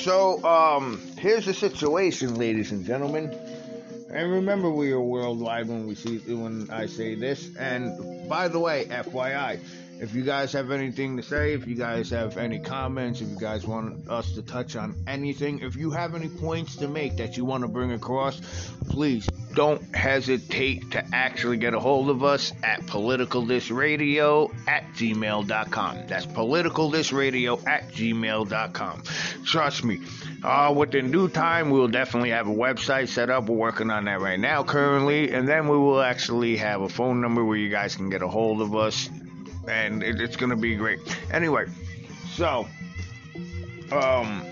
So, um, here's the situation, ladies and gentlemen. And remember, we are worldwide when we see when I say this. And by the way, FYI, if you guys have anything to say, if you guys have any comments, if you guys want us to touch on anything, if you have any points to make that you want to bring across, please don't hesitate to actually get a hold of us at politicaldisradio at gmail.com. That's politicaldisradio at gmail.com. Trust me, uh, within due time, we'll definitely have a website set up. We're working on that right now currently, and then we will actually have a phone number where you guys can get a hold of us, and it, it's going to be great. Anyway, so, um,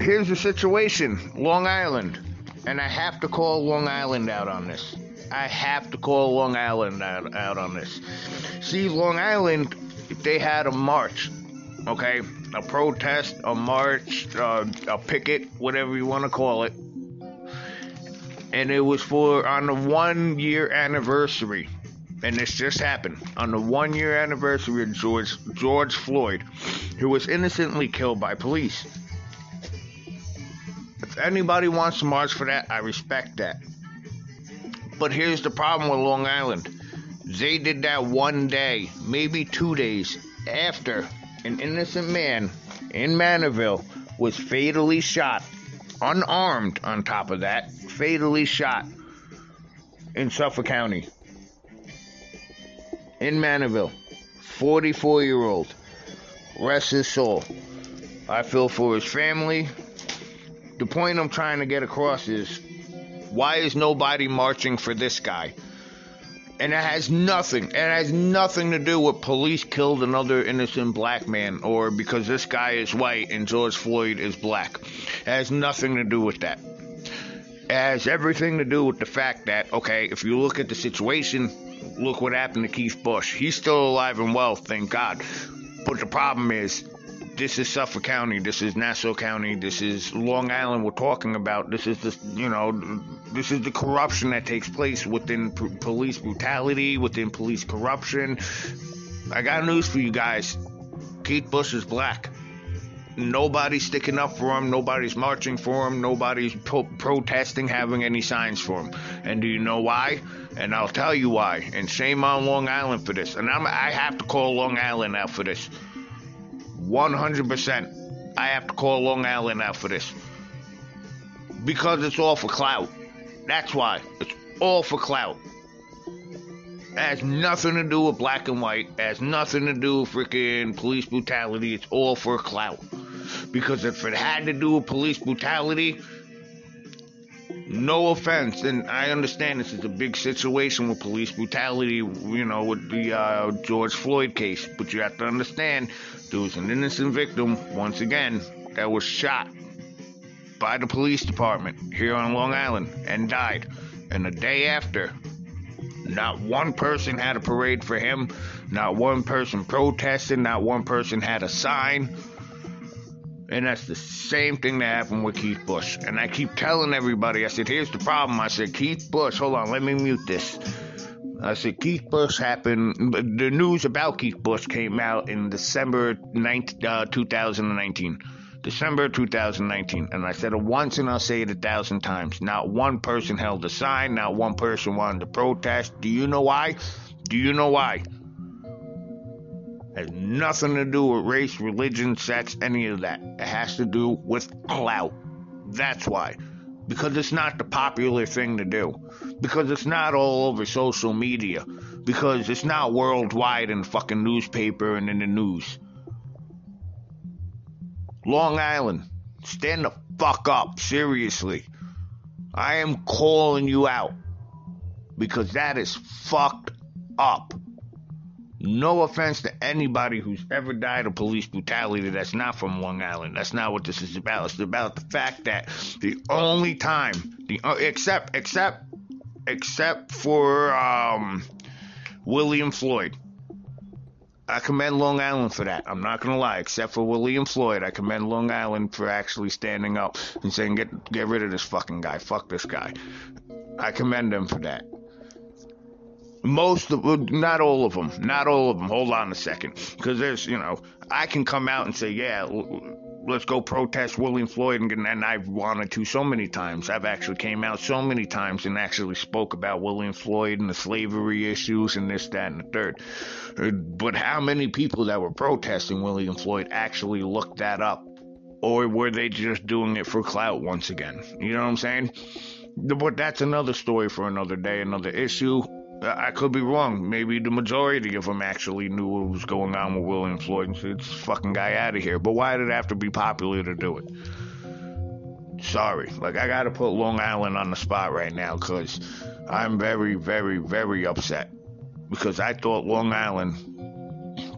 here's the situation Long Island and I have to call Long Island out on this. I have to call Long Island out, out on this. See, Long Island, they had a march, okay? A protest, a march, uh, a picket, whatever you want to call it. And it was for on the one year anniversary. And this just happened on the one year anniversary of George George Floyd, who was innocently killed by police. If anybody wants to march for that, I respect that. But here's the problem with Long Island. They did that one day, maybe two days, after an innocent man in Manorville was fatally shot, unarmed on top of that, fatally shot in Suffolk County. In Manorville. 44 year old. Rest his soul. I feel for his family, the point I'm trying to get across is why is nobody marching for this guy? And it has nothing, it has nothing to do with police killed another innocent black man or because this guy is white and George Floyd is black. It has nothing to do with that. It has everything to do with the fact that, okay, if you look at the situation, look what happened to Keith Bush. He's still alive and well, thank God. But the problem is, this is Suffolk County, this is Nassau County, this is Long Island we're talking about. This is the, you know, this is the corruption that takes place within p- police brutality, within police corruption. I got news for you guys. Keith Bush is black. Nobody's sticking up for him. Nobody's marching for him. Nobody's pro- protesting, having any signs for him. And do you know why? And I'll tell you why. And shame on Long Island for this. And I'm, I have to call Long Island out for this. 100%. I have to call Long Island out for this. Because it's all for clout. That's why. It's all for clout. It has nothing to do with black and white. It has nothing to do with freaking police brutality. It's all for clout. Because if it had to do with police brutality, no offense, and I understand this is a big situation with police brutality, you know, with the uh, George Floyd case, but you have to understand there was an innocent victim, once again, that was shot by the police department here on Long Island and died. And the day after, not one person had a parade for him, not one person protested, not one person had a sign. And that's the same thing that happened with Keith Bush. And I keep telling everybody, I said, here's the problem. I said, Keith Bush, hold on, let me mute this. I said, Keith Bush happened, the news about Keith Bush came out in December 19, uh, 2019. December 2019. And I said it once and I'll say it a thousand times. Not one person held a sign, not one person wanted to protest. Do you know why? Do you know why? Has nothing to do with race, religion, sex, any of that. It has to do with clout. That's why. Because it's not the popular thing to do. Because it's not all over social media. Because it's not worldwide in fucking newspaper and in the news. Long Island, stand the fuck up, seriously. I am calling you out. Because that is fucked up. No offense to anybody who's ever died of police brutality that's not from Long Island. That's not what this is about. It's about the fact that the only time, the uh, except except except for um, William Floyd. I commend Long Island for that. I'm not gonna lie. Except for William Floyd, I commend Long Island for actually standing up and saying, "Get get rid of this fucking guy. Fuck this guy." I commend them for that. Most of, not all of them, not all of them. Hold on a second, because there's, you know, I can come out and say, yeah, let's go protest William Floyd, and, and I've wanted to so many times. I've actually came out so many times and actually spoke about William Floyd and the slavery issues and this, that, and the third. Uh, but how many people that were protesting William Floyd actually looked that up? Or were they just doing it for clout once again? You know what I'm saying? But that's another story for another day, another issue. I could be wrong. Maybe the majority of them actually knew what was going on with William Floyd and said, this fucking guy out of here. But why did it have to be popular to do it? Sorry. Like, I gotta put Long Island on the spot right now because I'm very, very, very upset. Because I thought Long Island,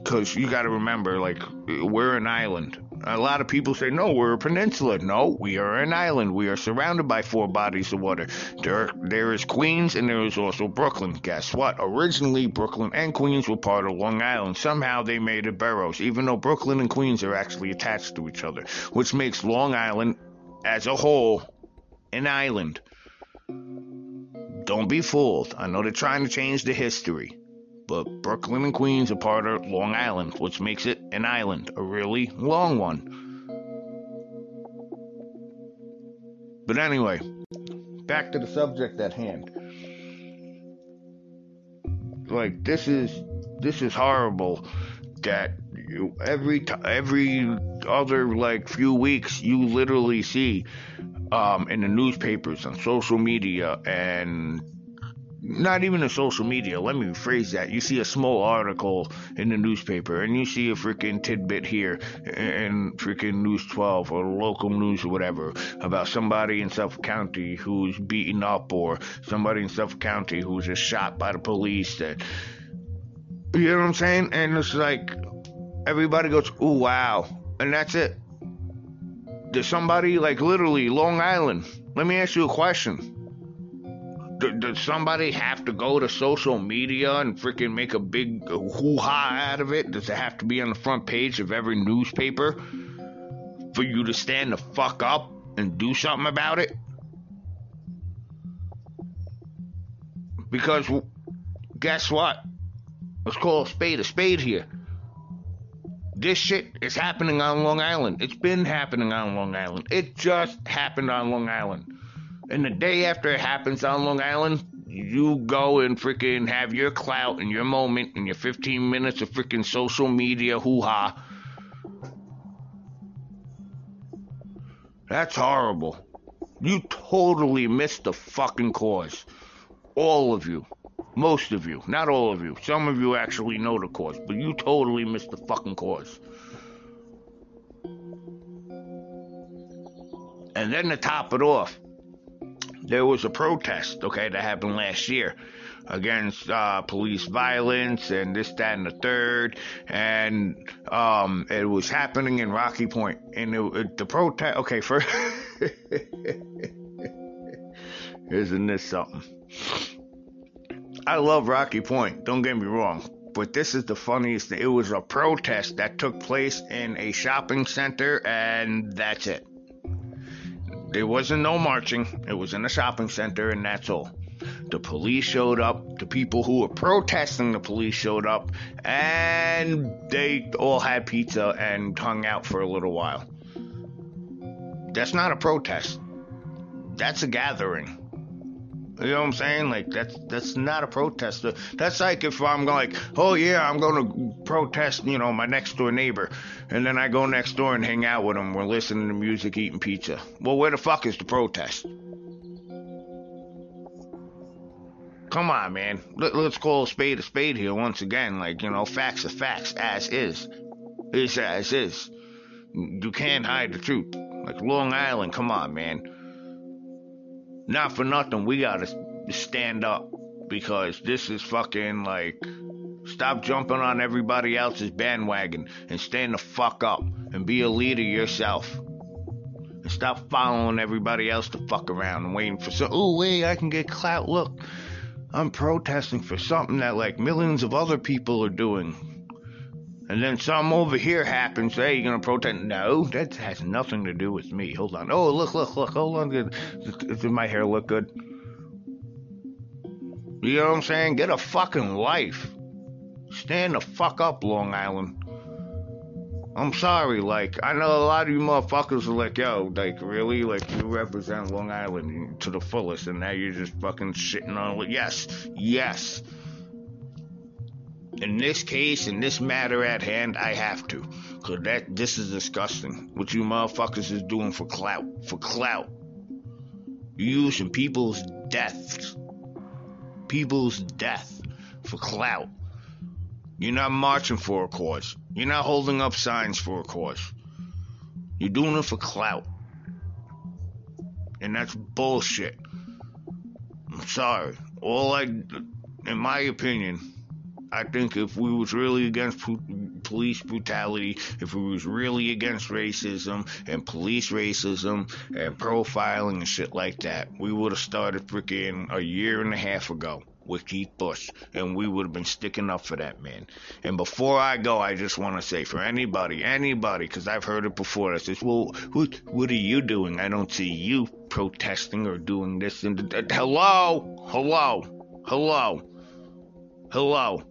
because you gotta remember, like, we're an island. A lot of people say, no, we're a peninsula. No, we are an island. We are surrounded by four bodies of water. There, there is Queens and there is also Brooklyn. Guess what? Originally, Brooklyn and Queens were part of Long Island. Somehow they made it boroughs, even though Brooklyn and Queens are actually attached to each other, which makes Long Island as a whole an island. Don't be fooled. I know they're trying to change the history but Brooklyn and Queens are part of Long Island, which makes it an island, a really long one. But anyway, back to the subject at hand. Like this is this is horrible that you, every t- every other like few weeks you literally see um, in the newspapers on social media and not even in social media. Let me rephrase that. You see a small article in the newspaper, and you see a freaking tidbit here in freaking News 12 or local news or whatever about somebody in Suffolk County who's beaten up, or somebody in Suffolk County who's just shot by the police. That you know what I'm saying? And it's like everybody goes, "Oh wow," and that's it. There's somebody like literally Long Island. Let me ask you a question does somebody have to go to social media and freaking make a big hoo ha out of it? Does it have to be on the front page of every newspaper for you to stand the fuck up and do something about it? Because guess what? Let's call a spade a spade here. This shit is happening on Long Island. It's been happening on Long Island. It just happened on Long Island. And the day after it happens on Long Island, you go and freaking have your clout and your moment and your 15 minutes of freaking social media hoo ha. That's horrible. You totally missed the fucking cause. All of you. Most of you. Not all of you. Some of you actually know the cause, but you totally missed the fucking cause. And then to top it off, there was a protest, okay, that happened last year against uh, police violence and this, that, and the third. And um, it was happening in Rocky Point. And it, it, the protest, okay, first, isn't this something? I love Rocky Point, don't get me wrong. But this is the funniest thing. It was a protest that took place in a shopping center, and that's it. There wasn't no marching. It was in a shopping center, and that's all. The police showed up. The people who were protesting the police showed up, and they all had pizza and hung out for a little while. That's not a protest. That's a gathering. You know what I'm saying? Like that's that's not a protest. That's like if I'm like, oh yeah, I'm to protest, you know, my next door neighbor, and then I go next door and hang out with him. We're listening to music, eating pizza. Well, where the fuck is the protest? Come on, man. Let, us call a spade a spade here once again. Like you know, facts are facts, as is, is as is. You can't hide the truth. Like Long Island, come on, man not for nothing, we gotta stand up because this is fucking like stop jumping on everybody else's bandwagon and stand the fuck up and be a leader yourself. And stop following everybody else to fuck around and waiting for some. Oh wait, I can get clout. Look, I'm protesting for something that like millions of other people are doing. And then some over here happens. Hey, you're gonna protest? No, that has nothing to do with me. Hold on. Oh, look, look, look. Hold on. Does my hair look good? You know what I'm saying? Get a fucking life. Stand the fuck up, Long Island. I'm sorry, like, I know a lot of you motherfuckers are like, yo, like, really? Like, you represent Long Island to the fullest, and now you're just fucking shitting on it. Yes, yes. In this case, in this matter at hand, I have to. Cause that, this is disgusting. What you motherfuckers is doing for clout. For clout. You're using people's deaths. People's death for clout. You're not marching for a cause. You're not holding up signs for a cause. You're doing it for clout. And that's bullshit. I'm sorry. All I, in my opinion, I think if we was really against police brutality, if we was really against racism and police racism and profiling and shit like that, we would have started freaking a year and a half ago with Keith Bush, and we would have been sticking up for that man. And before I go, I just want to say for anybody, anybody, because I've heard it before, that says, "Well, what, what are you doing? I don't see you protesting or doing this." And th- hello, hello, hello, hello.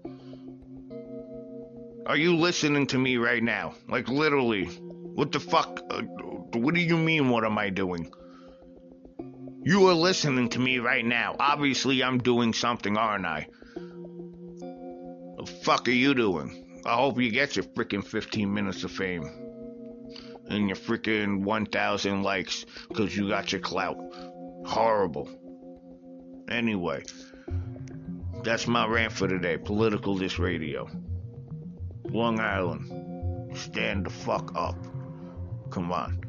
Are you listening to me right now? Like literally, what the fuck? Uh, what do you mean? What am I doing? You are listening to me right now. Obviously, I'm doing something, aren't I? The fuck are you doing? I hope you get your freaking 15 minutes of fame. And your freaking 1,000 likes because you got your clout. Horrible. Anyway, that's my rant for today. Political Dis Radio. Long Island, stand the fuck up. Come on.